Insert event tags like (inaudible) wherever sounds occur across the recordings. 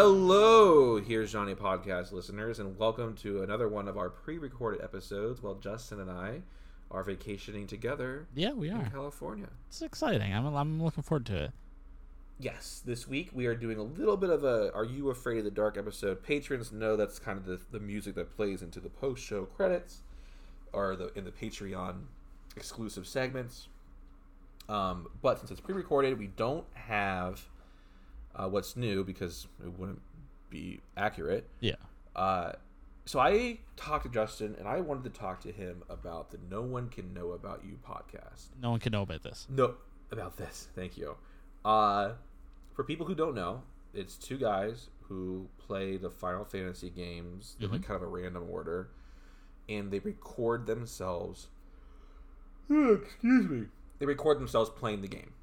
Hello, here's Johnny podcast listeners, and welcome to another one of our pre-recorded episodes. While Justin and I are vacationing together Yeah, we are in. California. It's exciting. I'm I'm looking forward to it. Yes, this week we are doing a little bit of a "Are You Afraid of the Dark" episode. Patrons know that's kind of the, the music that plays into the post-show credits, or the in the Patreon exclusive segments. Um, but since it's pre-recorded, we don't have uh, what's new because it wouldn't be accurate. Yeah. Uh, so I talked to Justin, and I wanted to talk to him about the "No One Can Know About You" podcast. No one can know about this. No, about this. Thank you. Uh, for people who don't know, it's two guys who play the Final Fantasy games in like kind of a random order, and they record themselves. (laughs) Excuse me. They record themselves playing the game, Yeah.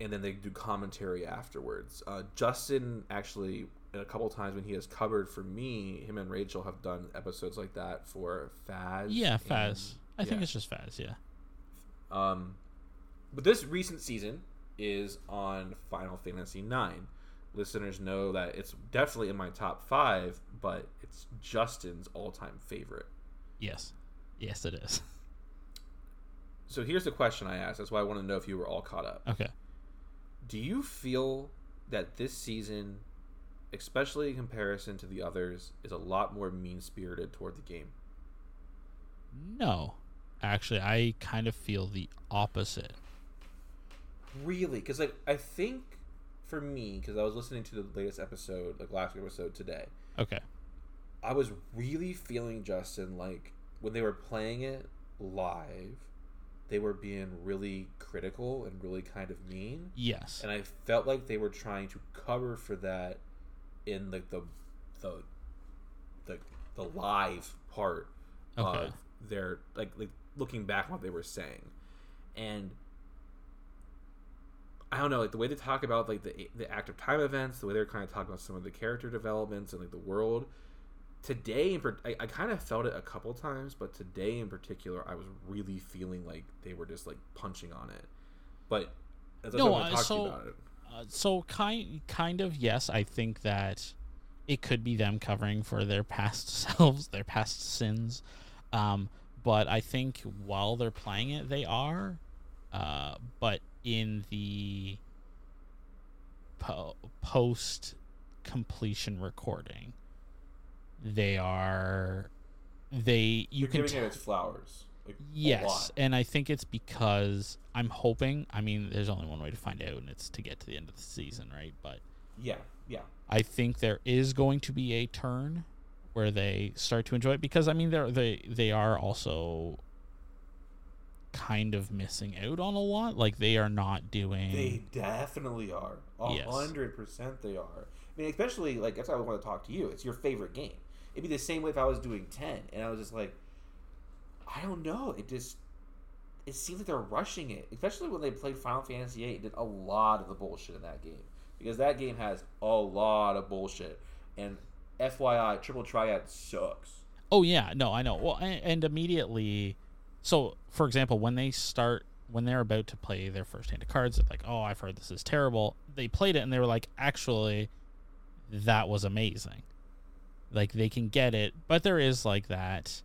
And then they do commentary afterwards. Uh, Justin actually, a couple times when he has covered for me, him and Rachel have done episodes like that for Faz. Yeah, and- Faz. I think it's just Faz. Yeah. Um, but this recent season is on Final Fantasy Nine. Listeners know that it's definitely in my top five, but it's Justin's all-time favorite. Yes. Yes, it is. So here's the question I asked. That's why I want to know if you were all caught up. Okay. Do you feel that this season, especially in comparison to the others, is a lot more mean-spirited toward the game? No. Actually, I kind of feel the opposite. Really? Because like I think for me, because I was listening to the latest episode, like last episode today, Okay. I was really feeling Justin like when they were playing it live, they were being really critical and really kind of mean, Yes. and I felt like they were trying to cover for that in like the the the the live part Okay. of their like like looking back on what they were saying, and I don't know like the way they talk about like the the active time events, the way they're kind of talking about some of the character developments and like the world. Today, in I, I kind of felt it a couple times, but today in particular, I was really feeling like they were just like punching on it. But as No, uh, talk to you so- about it. Uh, so kind kind of yes, I think that it could be them covering for their past (laughs) selves, their past sins. Um, but I think while they're playing it, they are. Uh, but in the po- post completion recording, they are they you You're can giving t- it its flowers. Like, Yes, and I think it's because I'm hoping. I mean, there's only one way to find out, and it's to get to the end of the season, right? But Yeah, yeah. I think there is going to be a turn where they start to enjoy it because I mean they're they they are also kind of missing out on a lot. Like they are not doing. They definitely are. A Yes. hundred percent they are. I mean, especially like that's why I want to talk to you. It's your favorite game. It'd be the same way if I was doing ten and I was just like, I don't know. It just it seems like they're rushing it. Especially when they played Final Fantasy VIII, did a lot of the bullshit in that game because that game has a lot of bullshit. And FYI, Triple Triad sucks. Oh yeah, no, I know. Well, and, and immediately, so for example, when they start, when they're about to play their first hand of cards, they're like, "Oh, I've heard this is terrible." They played it and they were like, "Actually, that was amazing." Like they can get it, but there is like that.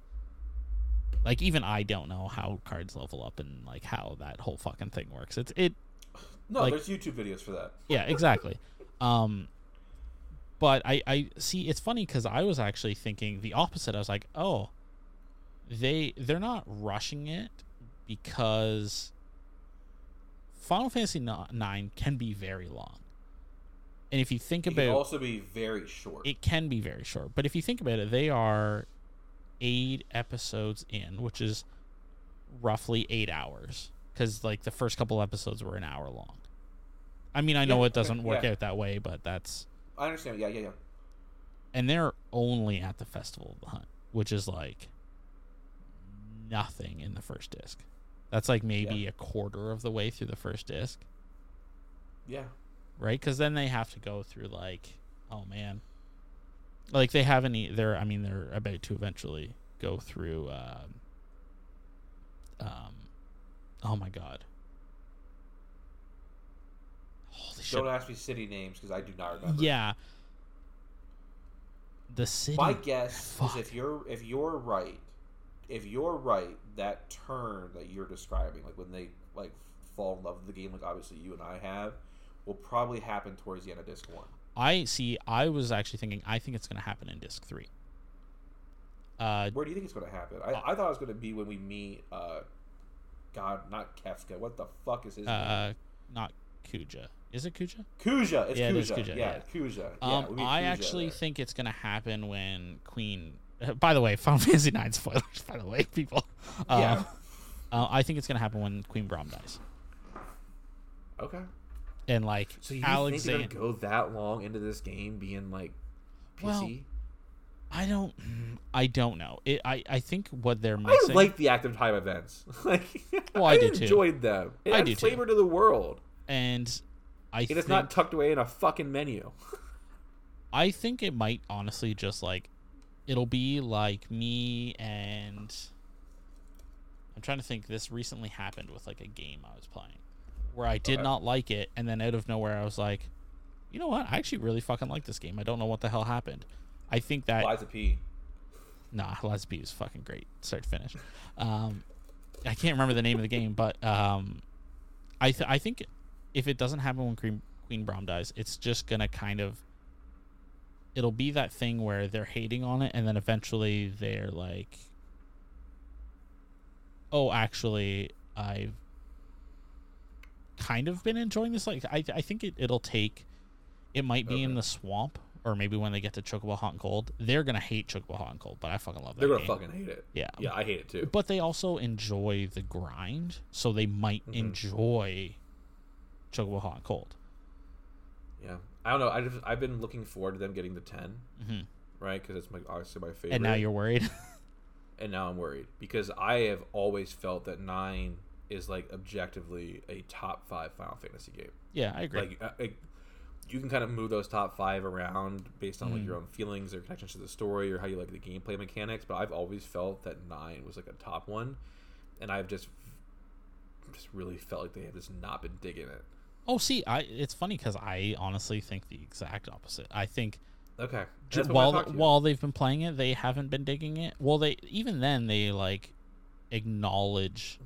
Like even I don't know how cards level up and like how that whole fucking thing works. It's it No, Like- there's YouTube videos for that. yeah, exactly. um, but I, I see it's funny because I was actually thinking the opposite. I was like, oh, they they're not rushing it because Final Fantasy nine can be very long, and if you think about It also be very short. it can be very short. But if you think about it, they are eight episodes in, which is roughly eight hours. Because like the first couple episodes were an hour long. I mean, I know Yeah, it doesn't okay, work yeah. out that way, but that's I understand. Yeah, yeah, yeah. and they're only at the Festival of the Hunt, which is like nothing in the first disc. That's like maybe a quarter of the way through the first disc. Yeah. Right? Because then they have to go through like, oh man, like they haven't. e- They're, I mean, they're about to eventually go through. Um, um, oh my god, Holy shit! Don't ask me city names because I do not remember. Yeah. The city. My guess Fuck. is if you're if you're right, if you're right, that turn that you're describing, like when they like fall in love with the game, like obviously you and I have, will probably happen towards the end of disc one. I see. I was actually thinking. I think it's going to happen in disc three. Uh, Where do you think it's going to happen? I, I thought it was going to be when we meet. uh God, not Kefka. What the fuck is his name? uh, not Kuja. Is it Kuja? Kuja. It's yeah, it is Kuja. Kuja, Yeah, yeah. Kuja. Yeah, Um, meet I Kuja actually there. think it's gonna happen when Queen. (laughs) by the way, Final Fantasy Nine (laughs) spoilers. By the way, people. Um, Yeah. uh, I think it's gonna happen when Queen Brahne dies, Okay. And like So you Alexander. think go that long into this game being like PC? Well, I don't. Mm, I don't know. It. I. I think what they're I like the active time events. (laughs) like, Well, I do too. enjoyed them. It I do too. flavor to the world. and I It think is not tucked away in a fucking menu. (laughs) I think it might honestly just like it'll be like me and I'm trying to think this recently happened with like a game I was playing where I did not like it and then out of nowhere I was like, "You know what? I actually really fucking like this game. I don't know what the hell happened." I think that Lies of P. Nah, Let's Be was fucking great, start to finish. Um, I can't remember the name of the game, but um, I th- I think if it doesn't happen when Queen Queen Brahne dies, it's just gonna kind of it'll be that thing where they're hating on it, and then eventually they're like, "Oh, actually, I've kind of been enjoying this." Like, I I think it it'll take. It might be in the swamp, or maybe when they get to Chocobo Hot and Cold, they're gonna hate Chocobo Hot and Cold. But I fucking love that. They're gonna game. fucking hate it. Yeah. Yeah, I hate it too. But they also enjoy the grind, so they might Mhm. enjoy Chocobo Hot and Cold. Yeah, I don't know. I just I've been looking forward to them getting the 10 hmm right? Because it's my obviously my favorite. And now you're worried. (laughs) and now I'm worried because I have always felt that nine is like objectively a top five Final Fantasy game. yeah, I agree. Like, uh, like you can kind of move those top five around based on like Mm. your own feelings or connections to the story or how you like the gameplay mechanics. But I've always felt that nine was like a top one, and I've just just really felt like they have just not been digging it. oh, see, I it's funny because I honestly think the exact opposite. I think Okay, j- That's what I while talked to you. while they've been playing it, they haven't been digging it. Well, they even then they like acknowledge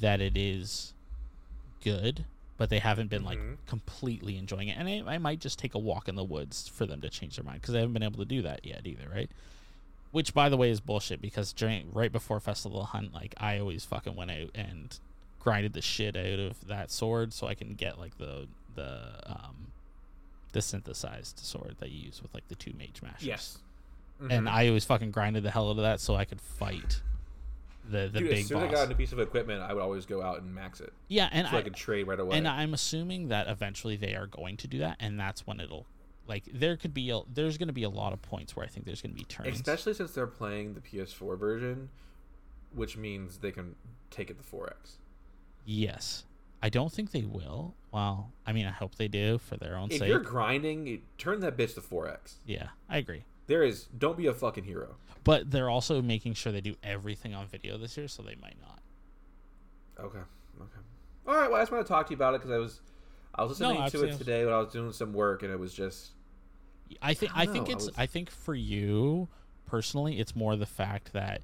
that it is good, but they haven't been like Mhm. completely enjoying it. And it, I might just take a walk in the woods for them to change their mind because they haven't been able to do that yet either, right? Which, by the way, is bullshit because during right before Festival Hunt, like I always fucking went out and grinded the shit out of that sword so I can get like the the um the synthesized sword that you use with like the two mage mashers. yes, And Mhm. I always fucking grinded the hell out of that so I could fight the the Dude, big as soon boss. as I got a piece of equipment, I would always go out and max it yeah, and so I, I, could trade right away. and I'm assuming that eventually they are going to do that, and that's when it'll like there could be a there's going to be a lot of points where I think there's going to be turns. Especially since they're playing the PS4 version, which means they can take it to 4X. yes, I don't think they will. Well, I mean, I hope they do for their own If sake. you're grinding, turn that bitch to 4X. Yeah, I agree. There is, don't be a fucking hero. But they're also making sure they do everything on video this year, so they might not. Okay, okay. All right. Well, I just want to talk to you about it because I was, I was listening to it today when I was doing some work, and it was just I think I I, think know, I it's was- I think for you personally, it's more the fact that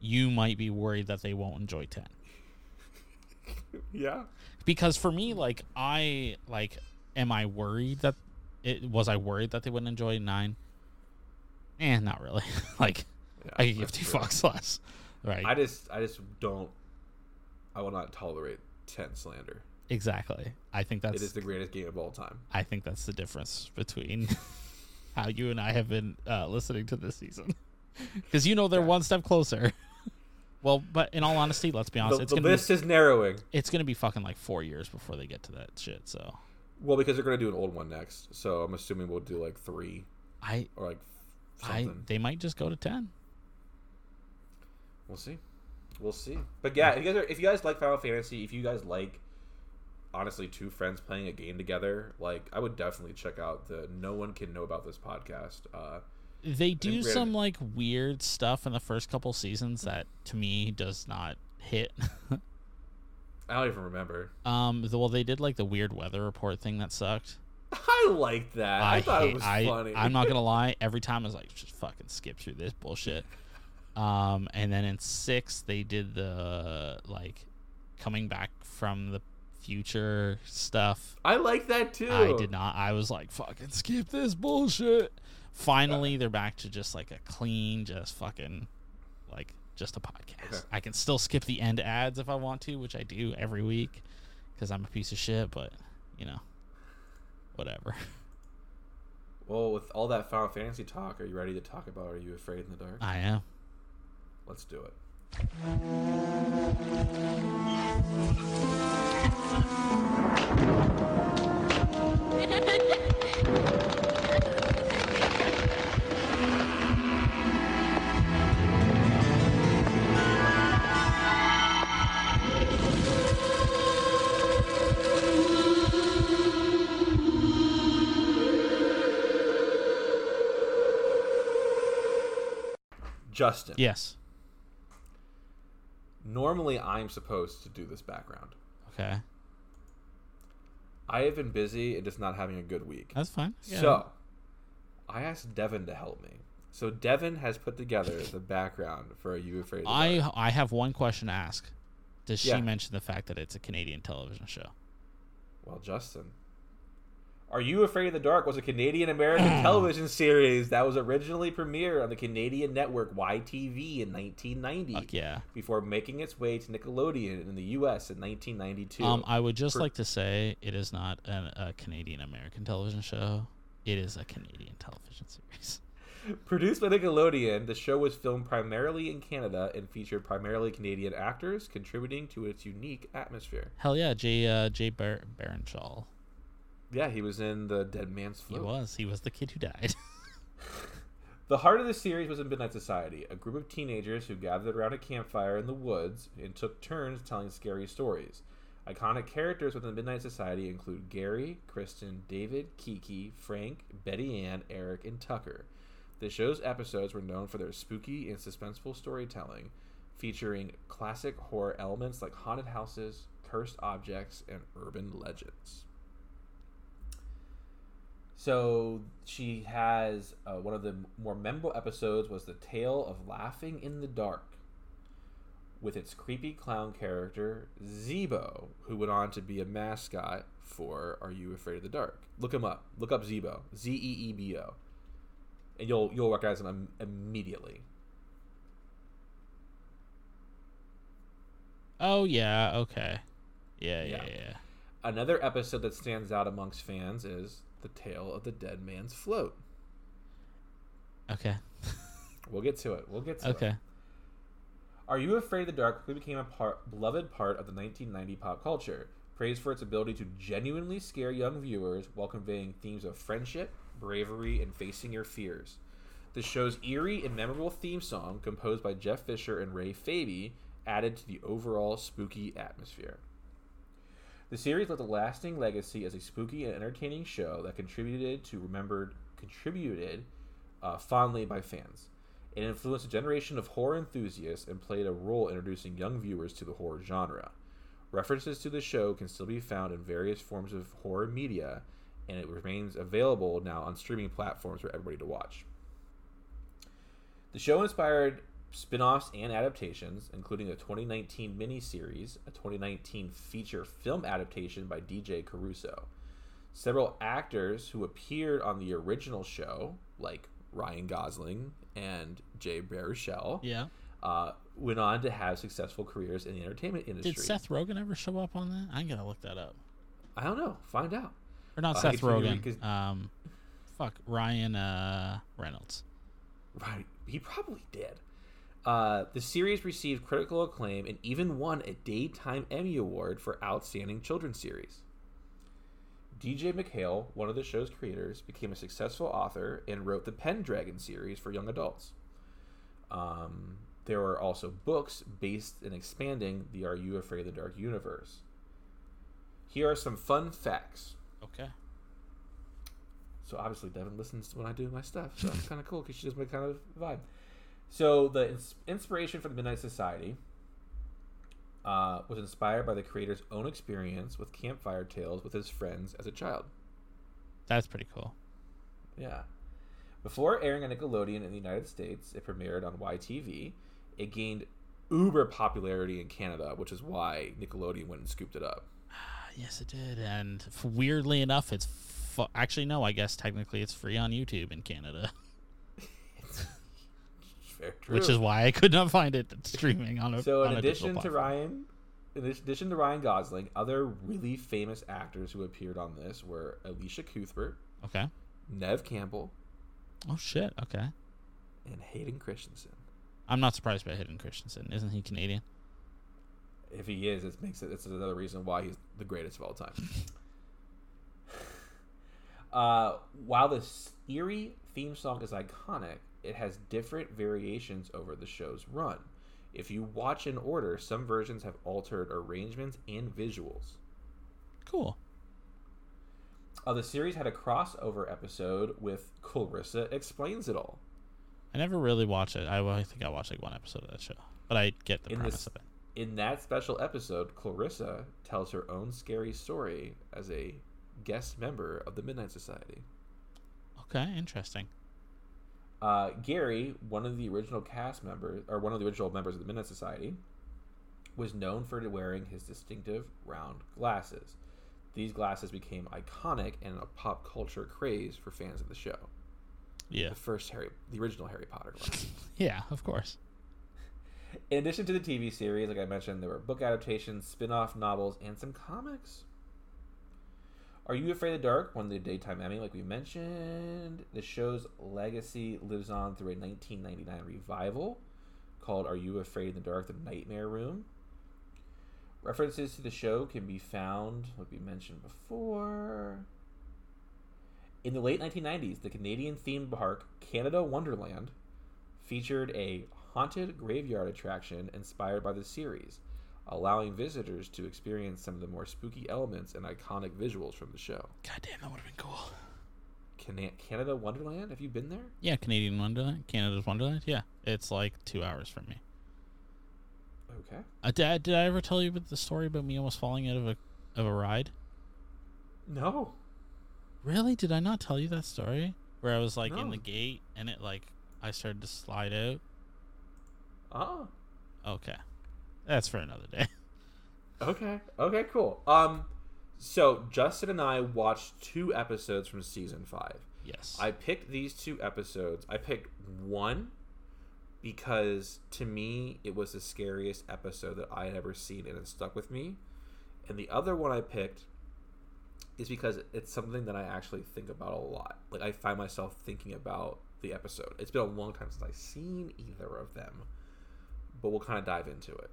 you might be worried that they won't enjoy ten. (laughs) yeah. Because for me, like I like, am I worried that it was I worried that they wouldn't enjoy nine? Eh, not really. (laughs) like yeah I could give two true. fucks (laughs) less, right? I just, I just don't. I will not tolerate 10 slander. exactly. I think that's it is the greatest game of all time. I think that's the difference between (laughs) how you and I have been uh, listening to this season. Because you know they're Yeah. one step closer. well, but in all honesty, let's be honest, The, it's the list be is narrowing. it's gonna be fucking like four years before they get to that shit. So Well, because they're gonna do an old one next, so I'm assuming we'll do like three I or like I they might just go to ten. We'll see. We'll see. But yeah, if you guys are, if you guys like Final Fantasy, if you guys like honestly two friends playing a game together, like I would definitely check out the No One Can Know About This podcast. Uh, They do some like weird stuff in the first couple seasons that to me does not hit. (laughs) I don't even remember. Um, the, well, they did like the weird weather report thing that sucked. I liked that. I, thought hate- it was I, funny. I'm not gonna lie. Every time I was like, just fucking skip through this bullshit. Um, and then in six, they did the like coming back from the future stuff. I like that too. I did not. I was like, fucking skip this bullshit. Finally, they're back to just like a clean, just fucking like just a podcast. Okay. I can still skip the end ads if I want to, which I do every week because I'm a piece of shit. But you know, whatever. (laughs) Well, with all that Final Fantasy talk, are you ready to talk about Are You Afraid in the Dark? I am. Let's do it. (laughs) Justin. Yes. Normally, I'm supposed to do this background. Okay. I have been busy and just not having a good week. That's fine. Yeah. So, I asked Devin to help me. So Devin has put together the background for Are You Afraid the Dark? I I have one question to ask. Does she Yeah. mention the fact that it's a Canadian television show? Well, Justin. Are You Afraid of the Dark was a Canadian American (clears throat) television series that was originally premiered on the Canadian network YTV in 1990 Fuck yeah. before making its way to Nickelodeon in the US in 1992. Um, I would just For- like to say it is not an, a Canadian American television show. It is a Canadian television series. (laughs) Produced by Nickelodeon, the show was filmed primarily in Canada and featured primarily Canadian actors, contributing to its unique atmosphere. Hell yeah, Jay uh, Jay Bar- Baruchel. Yeah, he was in the Dead Man's He was. He was the kid who died. (laughs) The heart of the series was in Midnight Society, a group of teenagers who gathered around a campfire in the woods and took turns telling scary stories. Iconic characters within Midnight Society include Gary, Kristen, David, Kiki, Frank, Betty Ann, Eric, and Tucker. The show's episodes were known for their spooky and suspenseful storytelling, featuring classic horror elements like haunted houses, cursed objects, and urban legends. So she has uh, one of the more memorable episodes was the tale of laughing in the dark, with its creepy clown character Zeebo, who went on to be a mascot for Are You Afraid of the Dark? Look him up. Look up Zeebo. Z E E B O, and you'll you'll recognize him im- immediately. oh yeah. Okay. Yeah. Yeah. Yeah. Yeah. Another episode that stands out amongst fans is the tale of the dead man's float. Okay. We'll get to it. We'll get to it. Okay. Are You Afraid of the Dark quickly became a part, beloved part of the 1990 pop culture, praised for its ability to genuinely scare young viewers while conveying themes of friendship, bravery, and facing your fears. The show's eerie and memorable theme song, composed by Jeff Fisher and Ray Fabi, added to the overall spooky atmosphere. The series left a lasting legacy as a spooky and entertaining show that contributed to remembered contributed uh, fondly by fans. It influenced a generation of horror enthusiasts and played a role in introducing young viewers to the horror genre. References to the show can still be found in various forms of horror media, and it remains available now on streaming platforms for everybody to watch. The show inspired spin offs and adaptations, including a 2019 miniseries, a 2019 feature film adaptation by DJ Caruso. Several actors who appeared on the original show, like Ryan Gosling and Jay Baruchel, Yeah. uh, went on to have successful careers in the entertainment industry. Did Seth Rogen ever show up on that? I'm gonna look that up. I don't know. Find out. Or not Uh, Seth it's when you Rogen. Um, fuck Ryan uh Reynolds. Right. He probably did. Uh, the series received critical acclaim and even won a Daytime Emmy Award for Outstanding Children's Series. DJ MacHale, one of the show's creators, became a successful author and wrote the Pendragon series for young adults. Um, there were also books based in expanding the Are You Afraid of the Dark universe. Here are some fun facts. Okay. So obviously Devin listens to when I do my stuff, so it's kind of cool because she does my kind of vibe. So the ins- inspiration for the Midnight Society uh, was inspired by the creator's own experience with campfire tales with his friends as a child. That's pretty cool. Yeah. Before airing on Nickelodeon in the United States, it premiered on YTV. It gained uber popularity in Canada, which is why Nickelodeon went and scooped it up. Yes, it did. And weirdly enough, it's fu- actually no. I guess technically it's free on YouTube in Canada, (laughs) Very true. which is why I could not find it streaming on a. so in a addition to. Ryan, in addition to Ryan Gosling, other really famous actors who appeared on this were Elisha Cuthbert, Okay. Neve Campbell, Oh shit. Okay. and Hayden Christensen. I'm not surprised by Hayden Christensen. Isn't he Canadian? If he is, it makes it. It's another reason why he's the greatest of all time. (laughs) uh, while the eerie theme song is iconic, it has different variations over the show's run. If you watch in order, some versions have altered arrangements and visuals. Cool. Uh, the series had a crossover episode with Clarissa Explains It All. I never really watched it. I, I think I watched like one episode of that show, but I get the In premise this- of it. In that special episode, Clarissa tells her own scary story as a guest member of the Midnight Society. Okay, interesting. Uh, Gary, one of the original cast members, or one of the original members of the Midnight Society, was known for wearing his distinctive round glasses. These glasses became iconic and a pop culture craze for fans of the show. Yeah. The first Harry, the original Harry Potter glasses. (laughs) Yeah, of course. In addition to the TV series, like I mentioned, there were book adaptations, spin off novels, and some comics. Are You Afraid of the Dark won the Daytime Emmy, like we mentioned. The show's legacy lives on through a 1999 revival called Are You Afraid of the Dark? The Nightmare Room. References to the show can be found, like we mentioned before. In the late 1990s, the Canadian theme park Canada Wonderland featured a haunted graveyard attraction inspired by the series, allowing visitors to experience some of the more spooky elements and iconic visuals from the show. God damn, that would have been cool. Cana- Canada Wonderland, have you been there? Yeah, Canadian Wonderland, Canada's Wonderland. Yeah, it's like two hours from me. Okay. Uh, did, did I ever tell you about the story about me almost falling out of a of a ride? No. Really? Did I not tell you that story? Where I was like in the gate and it like I started to slide out. Oh. Okay, that's for another day. (laughs) Okay. Okay, cool. Um so Justin and I watched two episodes from season 5. yes. I picked these two episodes. I picked one because to me it was the scariest episode that I had ever seen and it stuck with me. And the other one I picked is because it's something that I actually think about a lot. Like I find myself thinking about the episode. It's been a long time since I've seen either of them, but we'll kind of dive into it.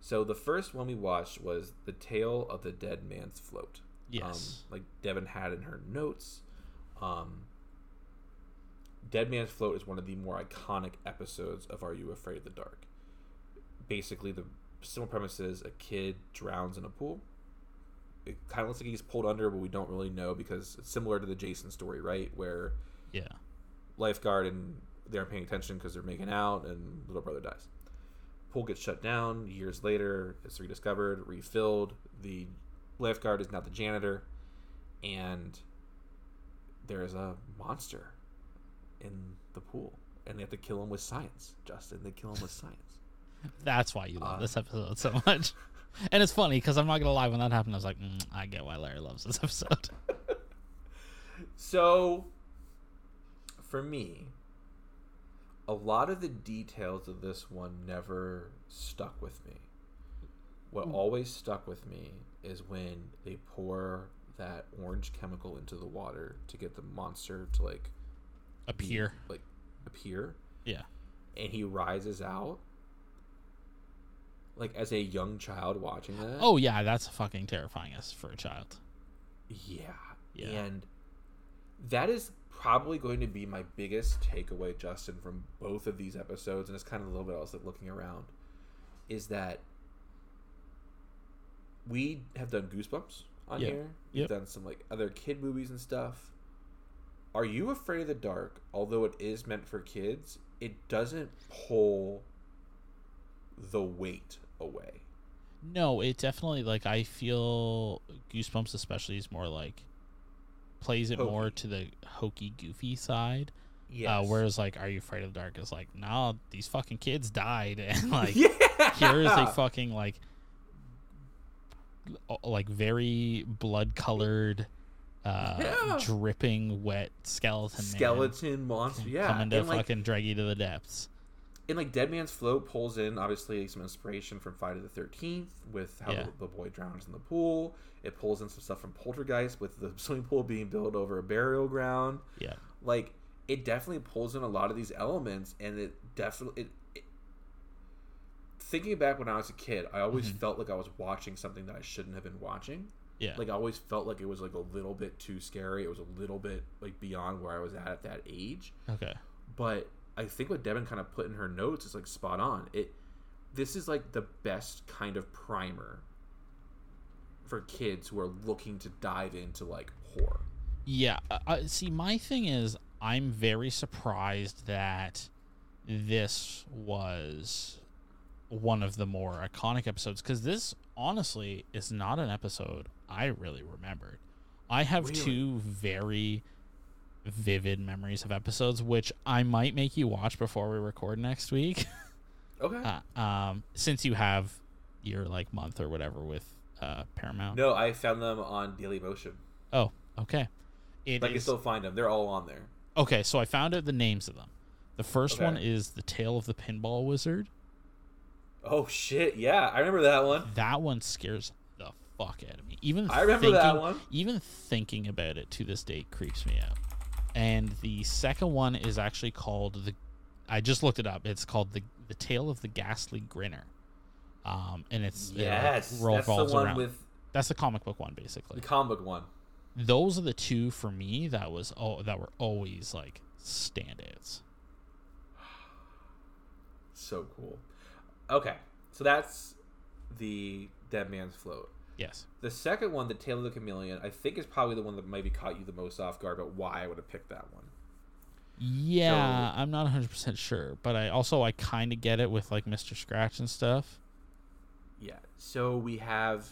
So the first one we watched was The Tale of the Dead Man's Float. yes. Um, like Devin had in her notes. Um, Dead Man's Float is one of the more iconic episodes of Are You Afraid of the Dark? Basically, the simple premise is a kid drowns in a pool. It kind of looks like he's pulled under, but we don't really know because it's similar to the Jason story, right? Where yeah. lifeguard and they aren't paying attention because they're making out, and little brother dies. Pool gets shut down. Years later, it's rediscovered, refilled. The lifeguard is now the janitor, and there is a monster in the pool, and they have to kill him with science. Justin, they kill him with science. (laughs) That's why you love Uh, this episode so much. (laughs) and it's funny because I'm not gonna lie. When that happened, I was like, mm, I get why Larry loves this (laughs) episode. So, for me, a lot of the details of this one never stuck with me. What hmm. always stuck with me is when they pour that orange chemical into the water to get the monster to like be- Appear. like appear, Yeah. and he rises out. Like as a young child watching that. Oh yeah, that's fucking terrifying as for a child. Yeah. Yeah. And that is probably going to be my biggest takeaway, Justin, from both of these episodes, and it's kind of a little bit also looking around, is that we have done Goosebumps on Yep. here. We've Yep. done some like other kid movies and stuff. Are you afraid of the dark? Although it is meant for kids, it doesn't pull the weight away. No, it definitely like I feel Goosebumps especially is more like plays it more to the hokey goofy side. Yes. Uh, whereas like Are You Afraid of the Dark is like, nah, these fucking kids died (laughs) and like yeah. here is a fucking like like very blood colored uh Yeah. dripping wet skeleton man skeleton monster. Yeah. coming to and, like, fucking drag you to the depths. And like Dead Man's Float pulls in obviously some inspiration from Friday the Thirteenth with how Yeah. the, the boy drowns in the pool. It pulls in some stuff from Poltergeist with the (laughs) swimming pool being built over a burial ground. Yeah. Like it definitely pulls in a lot of these elements, and it definitely it. it Thinking back when I was a kid, I always Mhm. felt like I was watching something that I shouldn't have been watching. Yeah. Like I always felt like it was like a little bit too scary. It was a little bit like beyond where I was at at that age okay. but I think what Devin kind of put in her notes is like spot on. It this is like the best kind of primer for kids who are looking to dive into like horror. Yeah. Uh, uh, see, my thing is, I'm very surprised that this was one of the more iconic episodes because this honestly is not an episode I really remembered. I have Really? two very vivid memories of episodes, which I might make you watch before we record next week. (laughs) Okay. uh, um, since you have your like month or whatever with uh, Paramount. no, I found them on Daily Motion. Oh, okay. It I can still find them. They're all on there. Okay, so I found out the names of them. The first Okay. one is The Tale of the Pinball Wizard. Oh shit! Yeah, I remember that one. That one scares the fuck out of me. Even I remember thinking, that one. Even thinking about it to this day creeps me out. And the second one is actually called the. I just looked it up. It's called the the Tale of the Ghastly Grinner. Um, and it's it, like, Yes, that's the revolves one around- with That's the comic book one, basically. the comic book one. Those are the two for me that was oh that were always like standouts. So cool. Okay, so that's the Dead Man's Float. Yes. The second one, The Tale of the Chameleon, I think is probably the one that maybe caught you the most off guard about why I would have picked that one. Yeah, I'm not 100% sure, but I also I kind of get it with like Mr. Scratch and stuff. Yeah. So we have.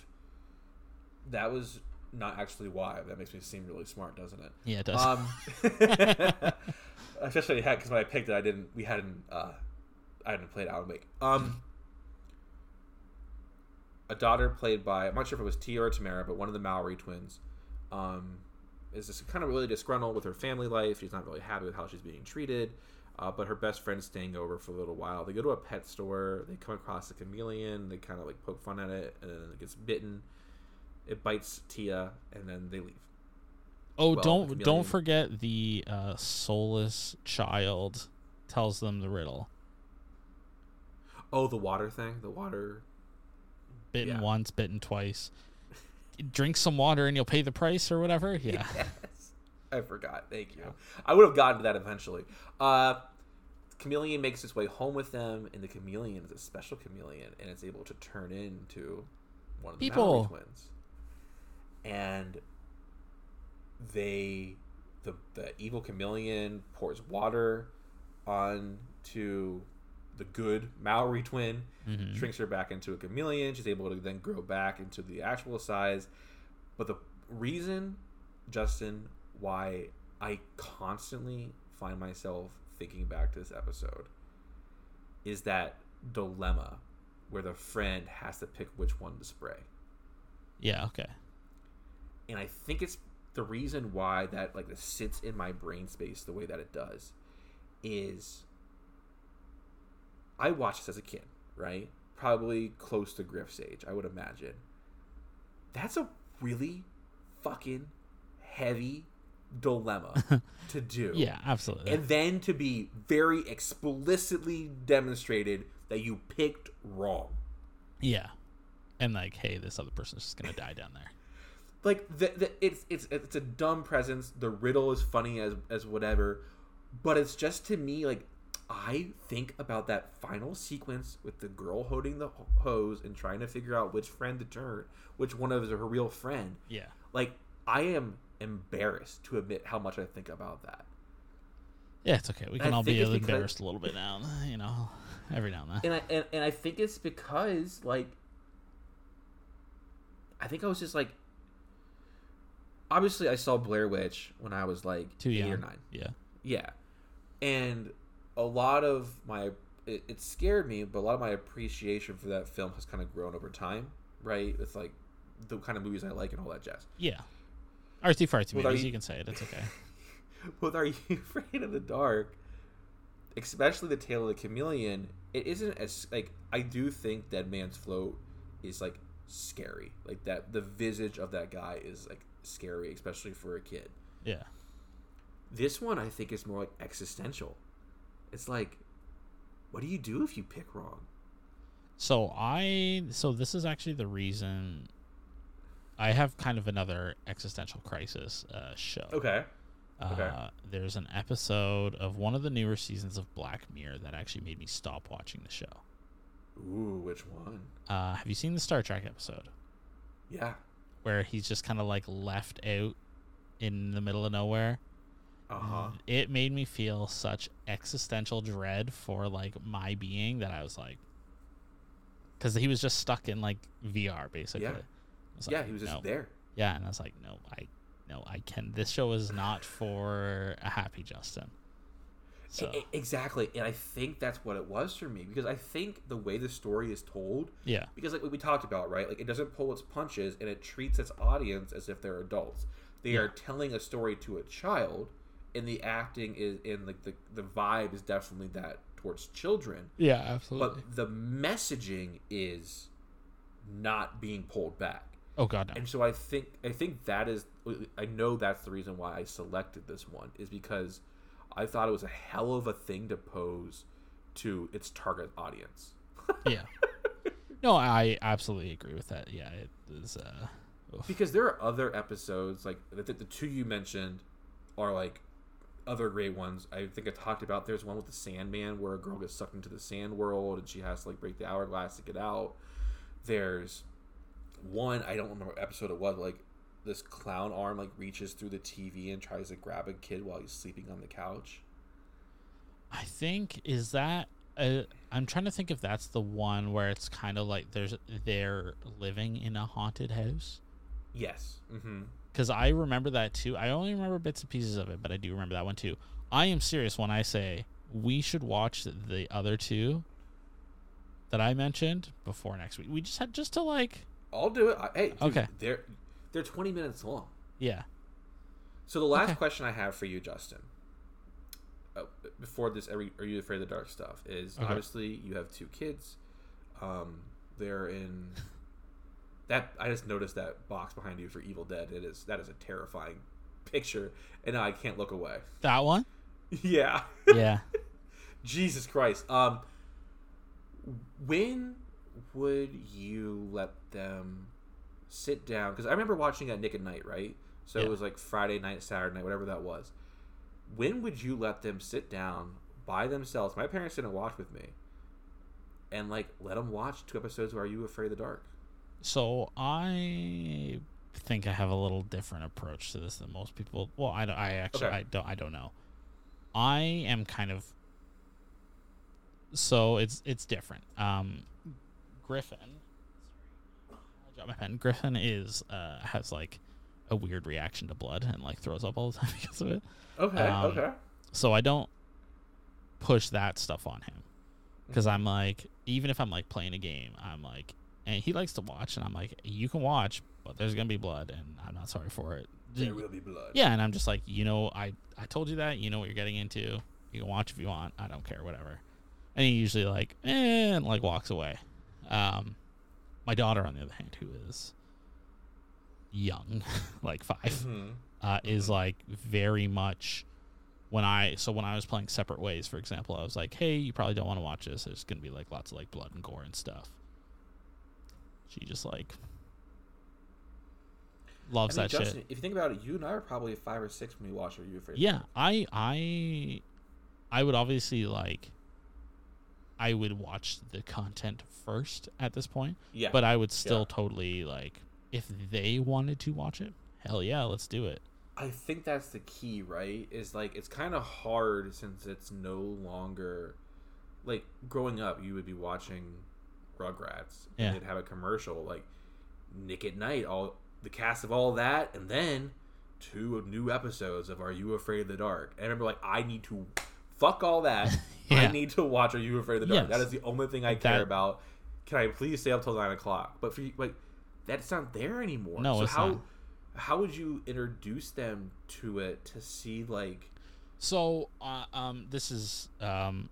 That was not actually why. That makes me seem really smart, doesn't it? Yeah, it does. Um, (laughs) (laughs) especially because when I picked it, I didn't. We hadn't. Uh, I hadn't played Alan Wake. Um, a daughter played by I'm not sure if it was Tia or Tamera, but one of the Mallory twins, um, is just kind of really disgruntled with her family life. She's not really happy with how she's being treated. Uh, but her best friend's staying over for a little while. They go to a pet store. They come across a chameleon. They kind of like poke fun at it, and then it gets bitten. It bites Tia, and then they leave. oh, well, don't don't forget the uh, soulless child tells them the riddle. Oh, the water thing. The water. Bitten Yeah. once, bitten twice. Drink some water and you'll pay the price or whatever. Yeah. Yes. I forgot. Thank you. I would have gotten to that eventually. Uh, chameleon makes its way home with them, and the chameleon is a special chameleon, and it's able to turn into one of the People. Twins. And they, the the evil chameleon pours water onto the good Mowry twin, Mhm. shrinks her back into a chameleon. She's able to then grow back into the actual size. But the reason, Justin, why I constantly find myself thinking back to this episode is that dilemma where the friend has to pick which one to spray. Yeah. Okay. And I think it's the reason why that like this sits in my brain space the way that it does is I watched this as a kid, right? Probably close to Griff's age, I would imagine. That's a really fucking heavy dilemma (laughs) to do. Yeah. Absolutely. And then to be very explicitly demonstrated that you picked wrong. yeah. And like, hey, this other person's just gonna die down there. (laughs) like the, the it's it's it's a dumb presence the riddle is funny as as whatever but it's just to me like i think about that final sequence with the girl holding the hose and trying to figure out which friend to turn which one of is her real friend Yeah. like i am embarrassed to admit how much i think about that Yeah, it's okay. We can all be embarrassed a little bit now, (laughs) you know, every now and then. and i and, and i think it's because like I think I was just like, obviously, I saw Blair Witch when I was like Too eight young. or nine. Yeah. Yeah, and a lot of my it, it scared me, but a lot of my appreciation for that film has kind of grown over time, right? With like the kind of movies I like and all that jazz. Yeah. Artsy fartsy movies, you- you can say it. It's okay. (laughs) with Are You (laughs) Afraid of the Dark, especially the Tale of the Chameleon, it isn't as like I do think Dead Man's Float is like scary. Like that the visage of that guy is like scary, especially for a kid. Yeah. This one I think is more like existential. It's like what do you do if you pick wrong? So I so this is actually the reason I have kind of another existential crisis uh, show. Okay. okay. Uh, there's an episode of one of the newer seasons of Black Mirror that actually made me stop watching the show. Ooh, which one? Uh, have you seen the Star Trek episode Yeah. where he's just kind of like left out in the middle of nowhere? Uh-huh. It made me feel such existential dread for like my being that I was like, because he was just stuck in like VR basically. Yeah. Yeah, he was just no. there. Yeah, and I was like, no, I, no, I can. This show is not for a happy Justin. So exactly. And I think that's what it was for me because I think the way the story is told yeah, because like what we talked about right like it doesn't pull its punches and it treats its audience as if they're adults they Yeah. are telling a story to a child and the acting is in like the, the vibe is definitely that towards children yeah, absolutely. but the messaging is not being pulled back oh god, no. and so i think i think that is i know that's the reason why i selected this one is because i thought it was a hell of a thing to pose to its target audience (laughs) yeah. No, I absolutely agree with that. Yeah, it is. Uh, oof. because there are other episodes like the, the two you mentioned are like other great ones i think i talked about there's one with the sandman where a girl gets sucked into the sand world and she has to like break the hourglass to get out there's one i don't remember what episode it was like this clown arm like reaches through the tv and tries to grab a kid while he's sleeping on the couch I think is that. I'm trying to think if that's the one where it's kind of like there's they're living in a haunted house. yes mm-hmm because I remember that too. I only remember bits and pieces of it, but I do remember that one too. I am serious when I say we should watch the other two that I mentioned before next week. We just had just to like, i'll do it hey dude, Okay. they're they're 20 minutes long yeah, So the last Okay. question I have for you, Justin, uh, before this, are, you- are you afraid of the dark stuff? Is Okay. obviously you have two kids. Um, they're in (laughs) that. I just noticed that box behind you for Evil Dead. It is that is a terrifying picture, and I can't look away. that one. (laughs) yeah, Yeah, (laughs) Jesus Christ. Um, when would you let them sit down? Because I remember watching at Nick at Night, right? So Yeah. it was like Friday night, Saturday night, whatever that was. When would you let them sit down by themselves? My parents didn't watch with me, and like let them watch two episodes of Are You Afraid of the Dark? So I think I have a little different approach to this than most people. Well, I, don't- I actually Okay. I don't I don't know. I am kind of so it's it's different. Um, Griffin, I dropped my pen. Griffin is uh has like a weird reaction to blood and like throws up all the (laughs) time because of it. Okay, Um, okay. So I don't push that stuff on him because I'm like, even if I'm like playing a game, I'm like, and he likes to watch, and I'm like, you can watch, but there's gonna be blood, and I'm not sorry for it. There will be blood. Yeah, and I'm just like, you know, I I told you that. You know what you're getting into. You can watch if you want. I don't care, whatever. And he usually like, eh, and like walks away. Um, my daughter, on the other hand, who is young, (laughs) like 5 Mhm. uh, is Mhm. like very much when I so when I was playing separate ways, for example, I was like, hey, you probably don't want to watch this. There's gonna be like lots of like blood and gore and stuff. She just like I loves mean, that Justin, shit. if you think about it, you and I were probably five or six when we watched Are You Afraid? Yeah, I I I would obviously like I would watch the content first at this point, yeah. but I would still Yeah. totally like if they wanted to watch it. Hell yeah, let's do it. I think that's the key, right? Is like it's kind of hard since it's no longer like growing up. You would be watching Rugrats Yeah. and they'd have a commercial. Like Nick at Nite, all the cast of all that, and then two new episodes of Are You Afraid of the Dark. And I remember like I need to fuck all that. (laughs) I need to watch Are You Afraid of the Dark. Yes. That is the only thing I care That- about. Can I please stay up till nine o'clock? But for you, like that's not there anymore. No, so it's how not. how would you introduce them to it to see like So, uh, um, this is um,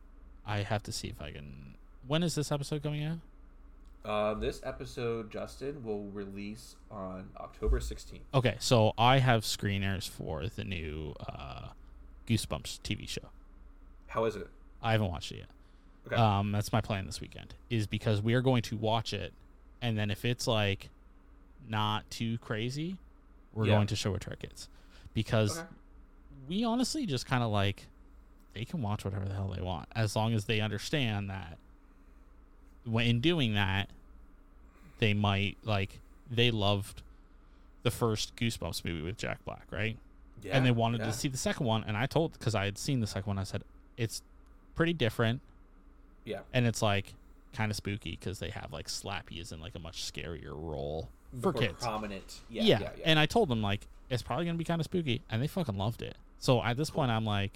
I have to see if I can. When is this episode coming out? Uh, this episode Justin will release on October 16th. Okay, so I have screeners for the new uh, Goosebumps TV show. How is it? I haven't watched it yet. Okay. Um, that's my plan this weekend. Is because we are going to watch it, and then if it's like not too crazy, we're Yeah. going to show it to our kids, because Okay. we honestly just kind of like they can watch whatever the hell they want as long as they understand that in doing that they might like they loved the first goosebumps movie with jack black right Yeah, and they wanted yeah. to see the second one and i told because i had seen the second one i said it's pretty different Yeah. and it's like kind of spooky because they have like slappy is in like a much scarier role for kids prominent. Yeah, yeah, yeah, yeah. And I told them like it's probably gonna be kind of spooky, and they fucking loved it. So at this point, I'm like,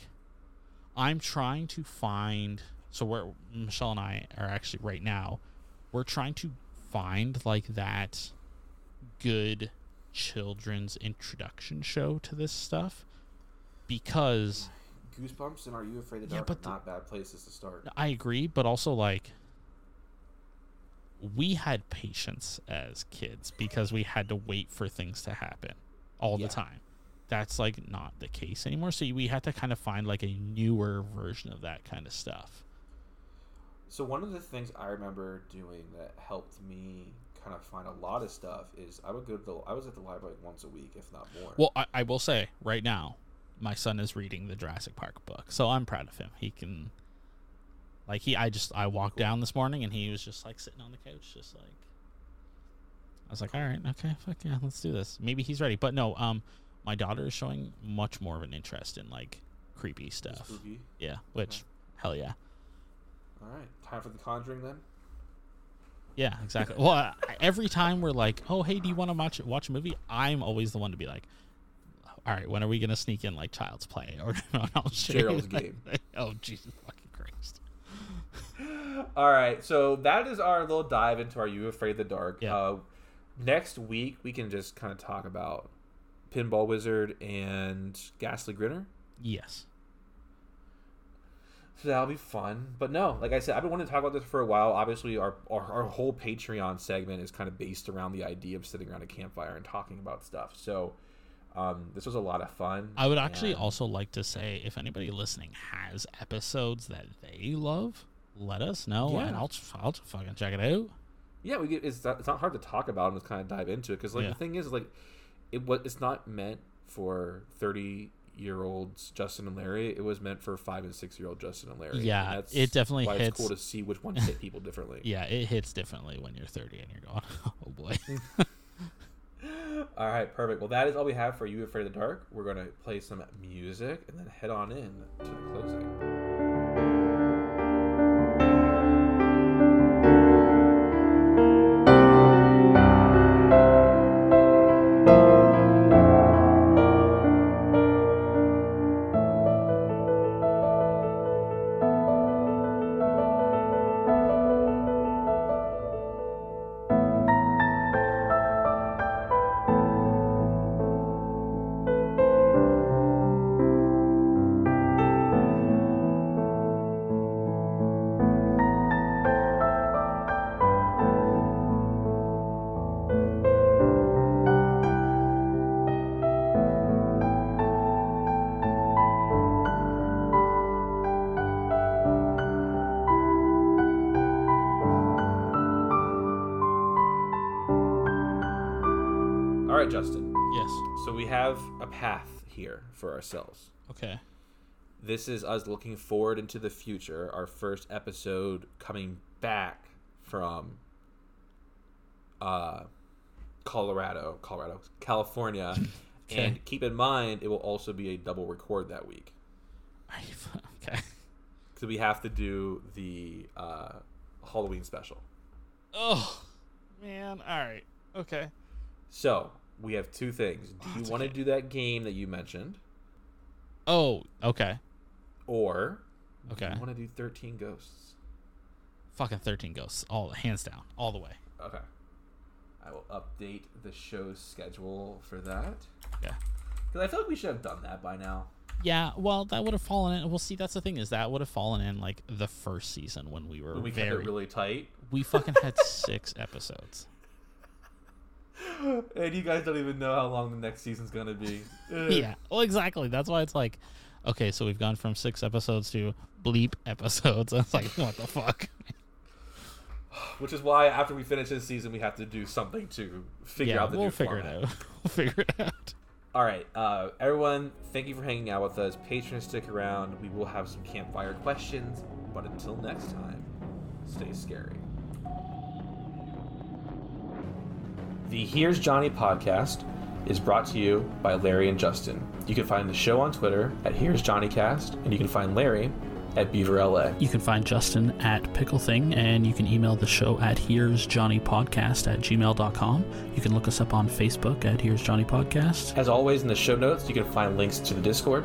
I'm trying to find. So where Michelle and I are actually right now, we're trying to find like that good children's introduction show to this stuff because Goosebumps and Are You Afraid of the Yeah, but are the- not bad places to start. I agree, but also like we had patience as kids because we had to wait for things to happen all Yeah. the time. That's like not the case anymore. So we had to kind of find like a newer version of that kind of stuff. So one of the things I remember doing that helped me kind of find a lot of stuff is I would go to the I was at the library once a week, if not more. Well, I, I will say right now, my son is reading the Jurassic Park book, so I'm proud of him. He can, like he, I just I walked down this morning and he was just like sitting on the couch, just like. I was like, all right, okay, fuck yeah, let's do this. Maybe he's ready, but no. Um, my daughter is showing much more of an interest in like creepy stuff. Yeah, which, hell yeah, All right, time for the Conjuring then. yeah, exactly. well, every time we're like, oh hey, do you want to watch watch a movie? I'm always the one to be like, all right, when are we gonna sneak in like Child's Play or (laughs) I'll you Gerald's Game. oh Jesus fucking Christ! (laughs) All right, so that is our little dive into Are You Afraid of the Dark. Yeah. Uh, next week we can just kind of talk about Pinball Wizard and Ghastly Grinner. Yes. So that'll be fun. But no, like I said, I've been wanting to talk about this for a while. Obviously, our, our, our whole Patreon segment is kind of based around the idea of sitting around a campfire and talking about stuff. So um, this was a lot of fun. I would actually and- also like to say if anybody listening has episodes that they love, let us know and Yeah. I'll I'll fucking check it out. Yeah, we get, it's not, it's not hard to talk about and just kind of dive into it because like Yeah. the thing is like it was it's not meant for thirty year olds Justin and Larry. It was meant for five and six year old Justin and Larry. Yeah, and that's it definitely why hits- It's cool to see which ones hit people differently. (laughs) Yeah, it hits differently when you're 30 and you're going, (laughs) oh boy. (laughs) All right, perfect. Well, that is all we have for you afraid of the dark. We're gonna play some music and then head on in to the closing. For ourselves. Okay. This is us looking forward into the future. Our first episode coming back from uh, Colorado, Colorado, California. (laughs) Okay. And keep in mind, it will also be a double record that week. Okay. So we have to do the uh, Halloween special. Oh, man. All right. Okay. So we have two things. Do Oh, you want to okay. do that game that you mentioned, Oh, okay. or Okay. you want to do Thirteen Ghosts? Fucking 13 ghosts. All hands down. All the way. Okay. I will update the show's schedule for that Yeah. because I feel like we should have done that by now. Yeah, well, that would have fallen in. Well, see, that's the thing is that would have fallen in like the first season when we were When we kept very. it really tight, we fucking had (laughs) six episodes. (laughs) and you guys don't even know how long the next season's gonna be. (laughs) Yeah, well, exactly. That's why it's like, okay, so we've gone from six episodes to bleep episodes. (laughs) It's like, what the fuck? (sighs) Which is why after we finish this season, we have to do something to figure yeah, out the we'll new figure format. it out. we'll figure it out. All right, uh, everyone, thank you for hanging out with us. Patrons, stick around. We will have some campfire questions, but until next time, stay scary. The Here's Johnny podcast is brought to you by Larry and Justin. You can find the show on Twitter at Here's Johnny Cast, and you can find Larry at Beaver LA. You can find Justin at Pickle Thing, and you can email the show at Here's Johnny Podcast at gmail.com. You can look us up on Facebook at Here's Johnny Podcast. As always, in the show notes, you can find links to the Discord